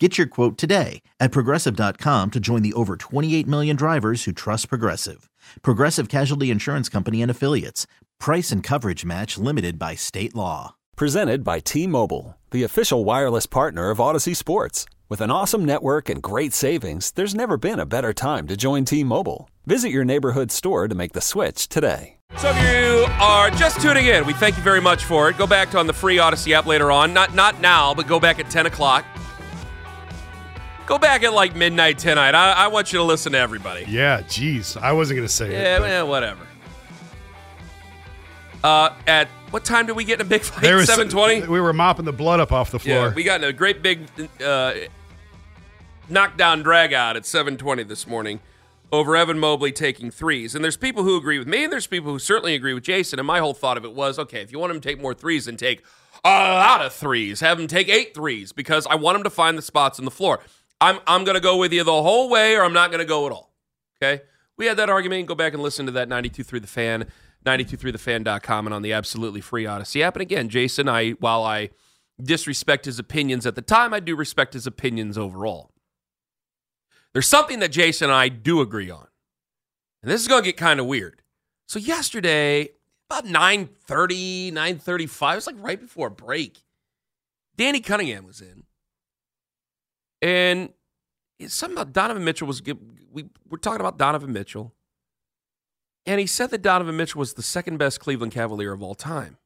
Get your quote today at progressive.com to join the over 28 million drivers who trust Progressive. Progressive Casualty Insurance Company and Affiliates. Price and coverage match limited by state law. Presented by T Mobile, the official wireless partner of Audacy Sports. With an awesome network and great savings, there's never been a better time to join T Mobile. Visit your neighborhood store to make the switch today. So if you are just tuning in, we thank you very much for it. Go back to on the free Audacy app later on. Not not now, but go back at 10 o'clock. Go back at like midnight tonight. I, I want you to listen to everybody. Yeah, geez. I wasn't going to say Yeah, it. well, whatever. Uh, at what time did we get in a big fight? there was- Seven twenty. We were mopping the blood up off the floor. Yeah, we got in a great big uh, knockdown drag out at seven twenty this morning over Evan Mobley taking threes. And there's people who agree with me, and there's people who certainly agree with Jason. And my whole thought of it was, okay, if you want him to take more threes, then take a lot of threes. Have him take eight threes because I want him to find the spots on the floor. I'm I'm gonna go with you the whole way, or I'm not gonna go at all. Okay. We had that argument. Go back and listen to that 92.3 The Fan, 92.3thefan.com, and on the absolutely free Audacy app. And again, Jason, I while I disrespect his opinions at the time, I do respect his opinions overall. There's something that Jason and I do agree on. And this is going to get kind of weird. So yesterday, about 9.30, 9.35, it was like right before a break, Danny Cunningham was in. And it's something about Donovan Mitchell was we were talking about Donovan Mitchell. And he said that Donovan Mitchell was the second best Cleveland Cavalier of all time.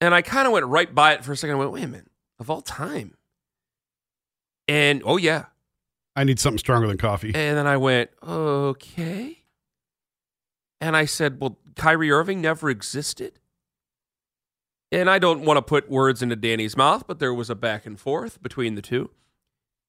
And I kind of went right by it for a second. I went, wait a minute, of all time? And oh, yeah. I need something stronger than coffee. And then I went, okay. And I said, well, Kyrie Irving never existed. And I don't want to put words into Danny's mouth, but there was a back and forth between the two.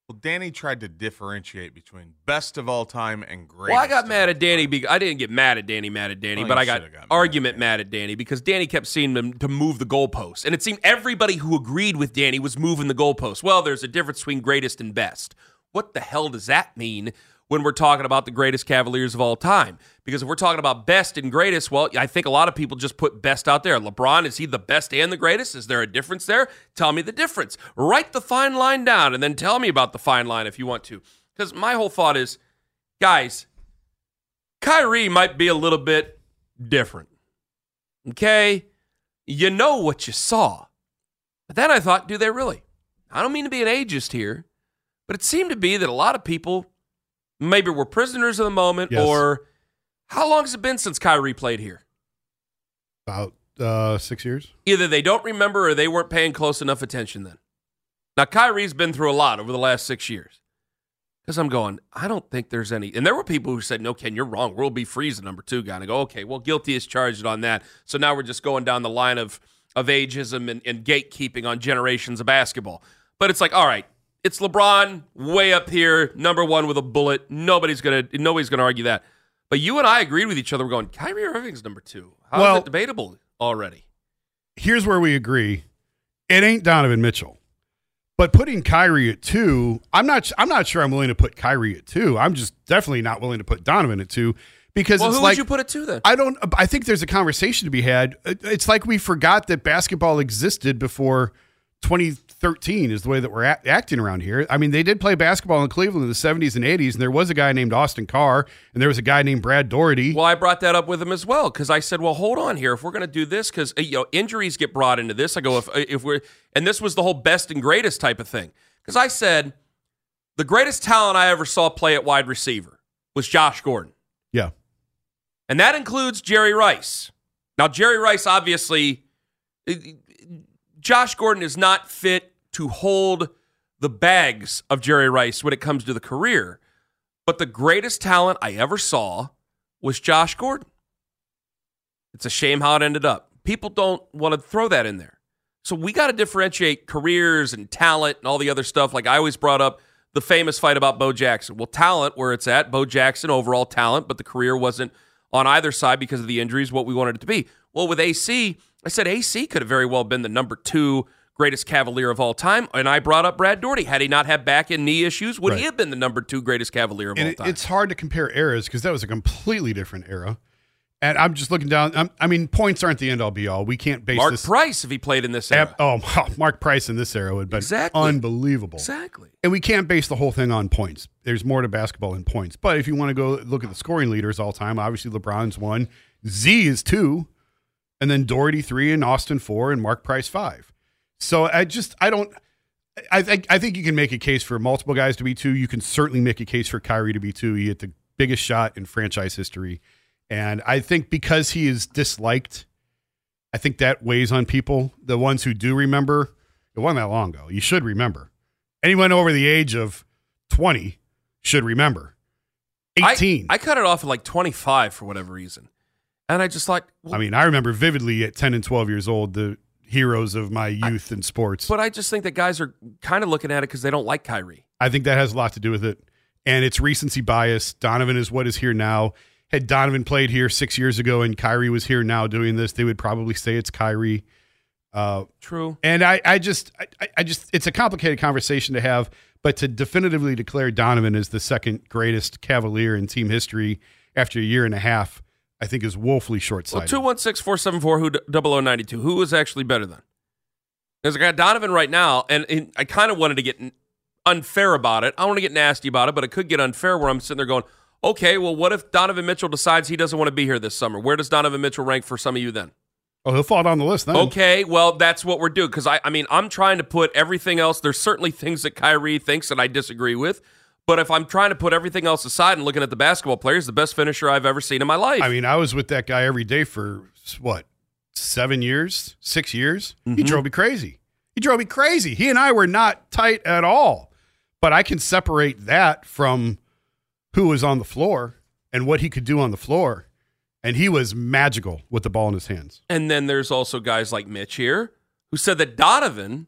Well, Danny tried to differentiate between best of all time and great. Well, I got mad at Danny. Be- I didn't get mad at Danny, mad at Danny, Well, but I got, got mad at argument mad at Danny because Danny kept seeing him to move the goalposts, and it seemed everybody who agreed with Danny was moving the goalposts. Well, there's a difference between greatest and best. What the hell does that mean when we're talking about the greatest Cavaliers of all time? Because if we're talking about best and greatest, well, I think a lot of people just put best out there. LeBron is he the best and the greatest? Is there a difference there? Tell me the difference. Write the fine line down, and then tell me about the fine line if you want to. Because my whole thought is, guys, Kyrie might be a little bit different. Okay? You know what you saw. But then I thought, do they really? I don't mean to be an ageist here, but it seemed to be that a lot of people maybe we're prisoners of the moment Yes. or how long has it been since Kyrie played here? About uh, six years. Either they don't remember or they weren't paying close enough attention then. Now, Kyrie's been through a lot over the last six years. Because I'm going, I don't think there's any. And there were people who said, no, Ken, you're wrong. World B. Free's, the number two guy. And I go, okay, well, guilty is charged on that. So now we're just going down the line of, of ageism and, and gatekeeping on generations of basketball. But it's like, all right, it's LeBron way up here, number one with a bullet. Nobody's gonna nobody's gonna argue that. But you and I agreed with each other. We're going, Kyrie Irving's number two. How is Well- it debatable already? Here's where we agree. It ain't Donovan Mitchell. But putting Kyrie at two, I'm not. I'm not sure I'm willing to put Kyrie at two. I'm just definitely not willing to put Donovan at two because Well, it's who like would you put it to then? I don't. I think there's a conversation to be had. It's like we forgot that basketball existed before 2013 is the way that we're act- acting around here. I mean, they did play basketball in Cleveland in the 70s and 80s, and there was a guy named Austin Carr, and there was a guy named Brad Daugherty. Well, I brought that up with him as well because I said, "Well, hold on here. If we're going to do this, because you know injuries get brought into this, I go if if we're and this was the whole best and greatest type of thing because I said the greatest talent I ever saw play at wide receiver was Josh Gordon, yeah, and that includes Jerry Rice. Now, Jerry Rice obviously, eh, eh, Josh Gordon is not fit to hold the bags of Jerry Rice when it comes to the career. But the greatest talent I ever saw was Josh Gordon. It's a shame how it ended up. People don't want to throw that in there. So we got to differentiate careers and talent and all the other stuff. Like I always brought up the famous fight about Bo Jackson. Well, talent where it's at, Bo Jackson overall talent, but the career wasn't on either side because of the injuries what we wanted it to be. Well, with AC, I said AC could have very well been the number two greatest Cavalier of all time, and I brought up Brad Daugherty. Had he not had back and knee issues, would Right. he have been the number two greatest Cavalier of and all time? it's hard to compare eras because that was a completely different era. And I'm just looking down. I'm, I mean, points aren't the end all be all. We can't base Mark this. Price if he played in this era. Oh, Mark Price in this era would been Exactly. unbelievable. exactly. And we can't base the whole thing on points. There's more to basketball than points. But if you want to go look at the scoring leaders all time, obviously LeBron's one, Z is two, and then Daugherty three, and Austin four, and Mark Price five. So I just I don't. I think I think you can make a case for multiple guys to be two. You can certainly make a case for Kyrie to be two. He hit the biggest shot in franchise history, and I think because he is disliked, I think that weighs on people. The ones who do remember, it wasn't that long ago. You should remember. Anyone over the age of twenty should remember. I- Eighteen. I, cut it off at like 25 for whatever reason. And I just like, well, I mean, I remember vividly at 10 and 12 years old, the heroes of my youth in sports. but I just think that guys are kind of looking at it because they don't like Kyrie. I think that has a lot to do with it. And it's recency bias. Donovan is what is here now. Had Donovan played here six years ago and Kyrie was here now doing this, they would probably say it's Kyrie. Uh, True. and I, I just, I, I just, it's a complicated conversation to have. But to definitively declare Donovan as the second greatest Cavalier in team history after a year and a half, I think is woefully short Well, sighted. 216 474 who 0092. Who is actually better than? Because I got Donovan right now, and, and I kind of wanted to get unfair about it. I want to get nasty about it, but it could get unfair where I'm sitting there going, okay, well, what if Donovan Mitchell decides he doesn't want to be here this summer? Where does Donovan Mitchell rank for some of you then? oh, he'll fall down the list then. Okay, well, that's what we're doing. Because I, I mean, I'm trying to put everything else. There's certainly things that Kyrie thinks that I disagree with. But if I'm trying to put everything else aside and looking at the basketball players, the best finisher I've ever seen in my life. I mean, I was with that guy every day for what, seven years, six years? Mm-hmm. He drove me crazy. He drove me crazy. He and I were not tight at all. But I can separate that from who was on the floor and what he could do on the floor. And he was magical with the ball in his hands. And then there's also guys like Mitch here who said that Donovan.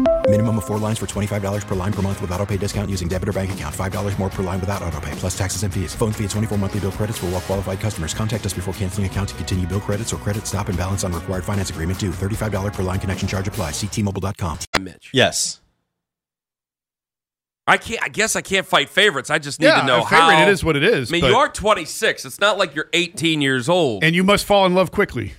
Minimum of four lines for $25 per line per month with auto pay discount using debit or bank account. $5 more per line without auto pay, plus taxes and fees. Phone fee at 24 monthly bill credits for all well qualified customers. Contact us before canceling account to continue bill credits or credit stop and balance on required finance agreement due. $35 per line connection charge applies. Ctmobile.com. Mitch. Yes. I can't. I guess I can't fight favorites. I just need yeah, to know a favorite, how. it is what it is. I mean, but- you are 26. It's not like you're 18 years old. and you must fall in love quickly.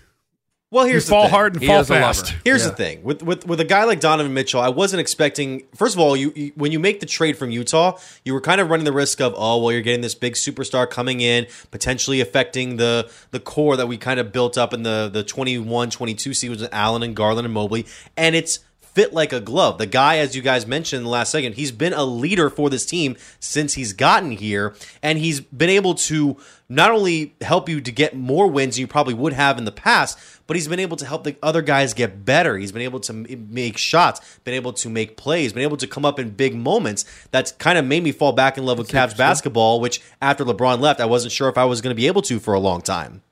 Well, You here's the fall thing. hard and He fall is fast. Here's Yeah. the thing with, with with a guy like Donovan Mitchell, I wasn't expecting. First of all, you, you when you make the trade from Utah, you were kind of running the risk of oh well, you're getting this big superstar coming in, potentially affecting the the core that we kind of built up in the the 21, 22 seasons with Allen and Garland and Mobley, and it's fit like a glove. The guy, as you guys mentioned in the last second, he's been a leader for this team since he's gotten here, and he's been able to not only help you to get more wins you probably would have in the past, but he's been able to help the other guys get better. He's been able to make shots, been able to make plays, been able to come up in big moments. That's kind of made me fall back in love with Cavs basketball, which after LeBron left, I wasn't sure if I was going to be able to for a long time.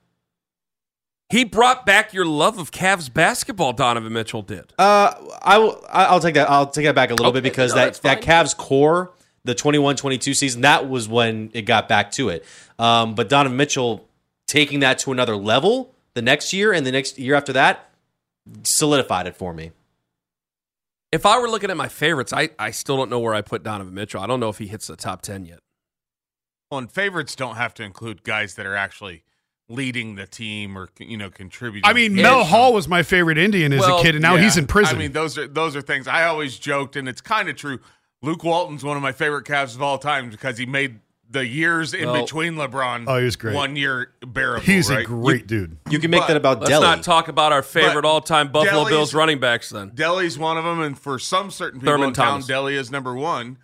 He brought back your love of Cavs basketball. Donovan Mitchell did. Uh, I will. I- I'll take that. I'll take that back a little Okay, bit because no, that that's that Cavs core, the 21-22 season, that was when it got back to it. Um, but Donovan Mitchell taking that to another level the next year and the next year after that solidified it for me. If I were looking at my favorites, I, I still don't know where I put Donovan Mitchell. I don't know if he hits the top 10 yet. Well, and favorites don't have to include guys that are actually leading the team or you know contributing. I mean, Mel Hall was my favorite Indian as a kid, and now yeah. he's in prison. I mean, those are those are things I always joked, and it's kind of true. Luke Walton's one of my favorite Cavs of all time because he made the years in Well- between LeBron. Oh, he was great. One year bearable. he's a right? great dude. You can make But that about Let's Delly. not talk about our favorite all-time Buffalo Delly's- Bills running backs then. Delly's one of them, and for some certain people, Thurman in town, Thomas. Delly is number one.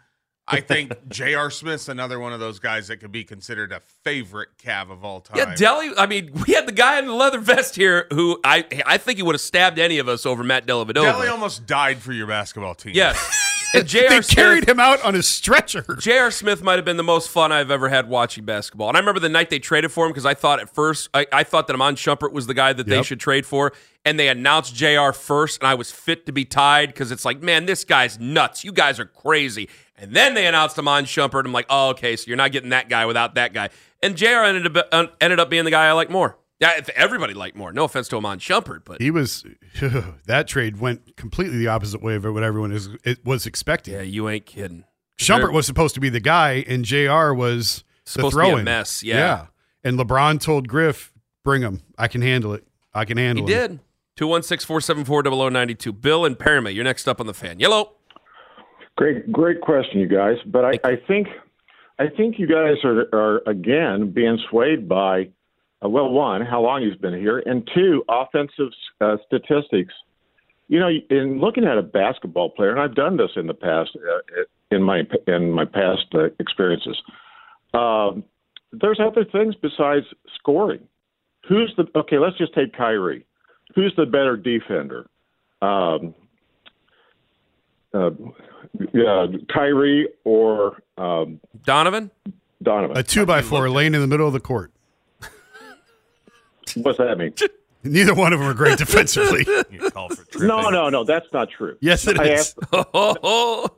I think J.R. Smith's another one of those guys that could be considered a favorite Cav of all time. Yeah, Delly. I mean, we had the guy in the leather vest here who I I think he would have stabbed any of us over Matt Dellavedova. Delly almost died for your basketball team. Yes. And J.R. they Smith, carried him out on his stretcher. J.R. Smith might have been the most fun I've ever had watching basketball. And I remember the night they traded for him because I thought at first, I, I thought that Iman Shumpert was the guy that they should trade for. And they announced J.R. first, and I was fit to be tied because it's like, man, this guy's nuts. You guys are crazy. And then they announced Iman Shumpert. I'm like, oh, okay, so you're not getting that guy without that guy. And J.R. ended up, uh, ended up being the guy I like more. Yeah, if everybody liked more. No offense to Iman Shumpert, but He was that trade went completely the opposite way of what everyone is it was expecting. yeah, you ain't kidding. Shumpert was supposed to be the guy, and J.R. was Supposed the to be a throw-in. mess, yeah. and LeBron told Griff, "Bring him. I can handle it. I can handle it." He did. 216 474 0092. Bill and Paramount, you're next up on the fan. Yellow. Great, great question, you guys. But I, I think, I think you guys are are again being swayed by, uh, well, one, how long he's been here, and two, offensive uh, statistics. You know, in looking at a basketball player, and I've done this in the past, uh, in my in my past uh, experiences. Um, there's other things besides scoring. Who's the okay? Let's just take Kyrie. Who's the better defender? Um, uh, yeah, Kyrie or um, Donovan? Donovan. A two by four laying in the middle of the court. What's that mean? Neither one of them are great defensively. You call for tripping. no, no, no. That's not true. Yes, it I is. asked- All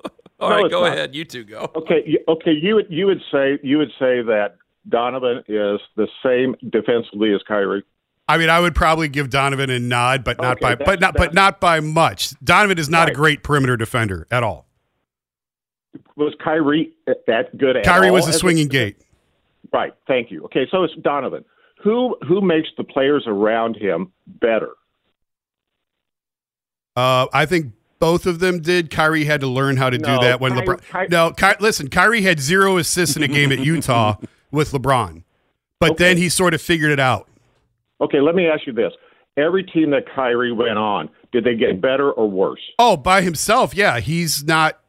No, right, go not. ahead. You two go. okay, you, okay. You would you would say you would say that Donovan is the same defensively as Kyrie. I mean, I would probably give Donovan a nod, but not Okay, by but not but not by much. Donovan is not a great perimeter defender at all. Was Kyrie that good at Kyrie all was the as a- swinging gate. Right. Thank you. Okay, so it's Donovan. Who who makes the players around him better? Uh, I think both of them did. Kyrie had to learn how to do that when LeBron. Ky- no, Ky- listen, Kyrie had zero assists in a game at Utah with LeBron, but then he sort of figured it out. Okay, let me ask you this: Every team that Kyrie went on, did they get better or worse? Oh, by himself, yeah, he's not.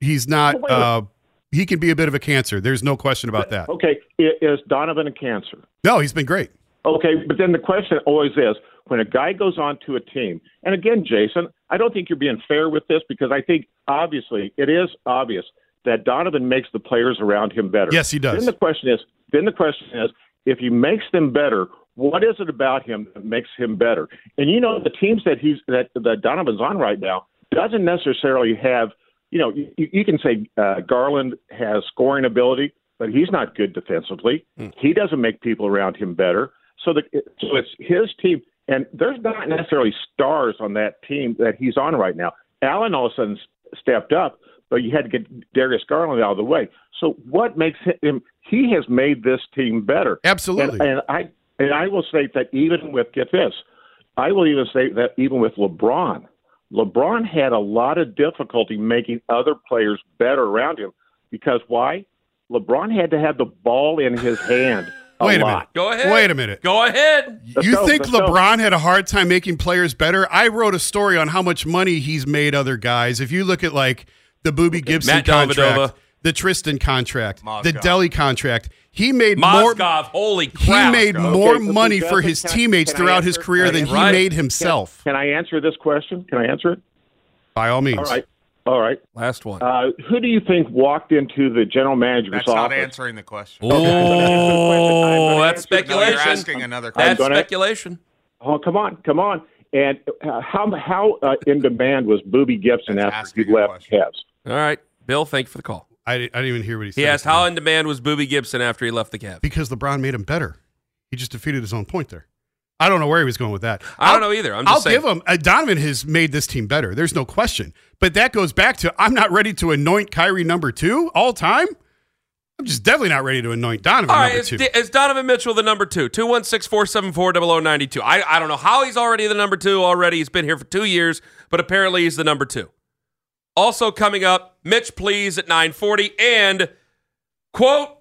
He's not. Wait a minute. Uh, he can be a bit of a cancer. There's no question about that. Okay, is Donovan a cancer? No, he's been great. Okay, but then the question always is when a guy goes on to a team, and again, Jason, I don't think you're being fair with this because I think obviously it is obvious that Donovan makes the players around him better. Yes, he does. Then the question is, then the question is, if he makes them better, what is it about him that makes him better? And you know, the teams that he's that that Donovan's on right now doesn't necessarily have. You know, you, you can say uh, Garland has scoring ability, but he's not good defensively. He doesn't make people around him better. So the so it's his team, and there's not necessarily stars on that team that he's on right now. Allen all of a sudden stepped up, but you had to get Darius Garland out of the way. So what makes him? He has made this team better. Absolutely. And, and I and I will say that even with get this, I will even say that even with LeBron, LeBron had a lot of difficulty making other players better around him because why? LeBron had to have the ball in his hand a Wait a lot. minute. Go ahead. Wait a minute. Go ahead. Let's you go, think let's go. LeBron had a hard time making players better? I wrote a story on how much money he's made other guys. If you look at like the Boobie Gibson Matt contract, Dellavedova. The Tristan contract, the Mozgov. Delly contract, he made more. Mozgov, holy He made Okay, more okay, money for his can teammates can I throughout his career than he answer? made himself. Can I answer this question? Can I answer it? By all means. All right. All right. Last one. Uh, who do you think walked into the general manager's office? That's not answering the question. oh, that's answer- No, you're speculation. asking another question. That's gonna- speculation. Oh, come on, come on. And uh, how how uh, in demand was Boobie Gibson after he left Cavs? All right, Bill. Thank you for the call. I, I didn't even hear what he said. He asked how in demand was Boobie Gibson after he left the Cavs. Because LeBron made him better. He just defeated his own point there. I don't know where he was going with that. I don't I'll- know either. I'm just I'll saying. give him. Uh, Donovan has made this team better. There's no question. But that goes back to I'm not ready to anoint Kyrie number two all time. I'm just definitely not ready to anoint Donovan All right, number is, two. is Donovan Mitchell the number two? 216 474 0092. I I don't know how he's already the number two already. He's been here for two years, but apparently he's the number two. Also coming up, Mitch Please at 940 and quote,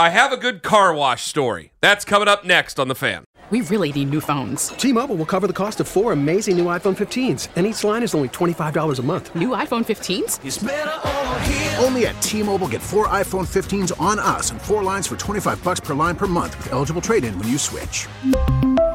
I have a good car wash story. That's coming up next on the fan. We really need new phones. T-Mobile will cover the cost of four amazing new iPhone 15s, and each line is only $25 a month. New iPhone 15s? Only at T-Mobile get four iPhone 15s on us and four lines for 25 bucks per line per month with eligible trade-in when you switch.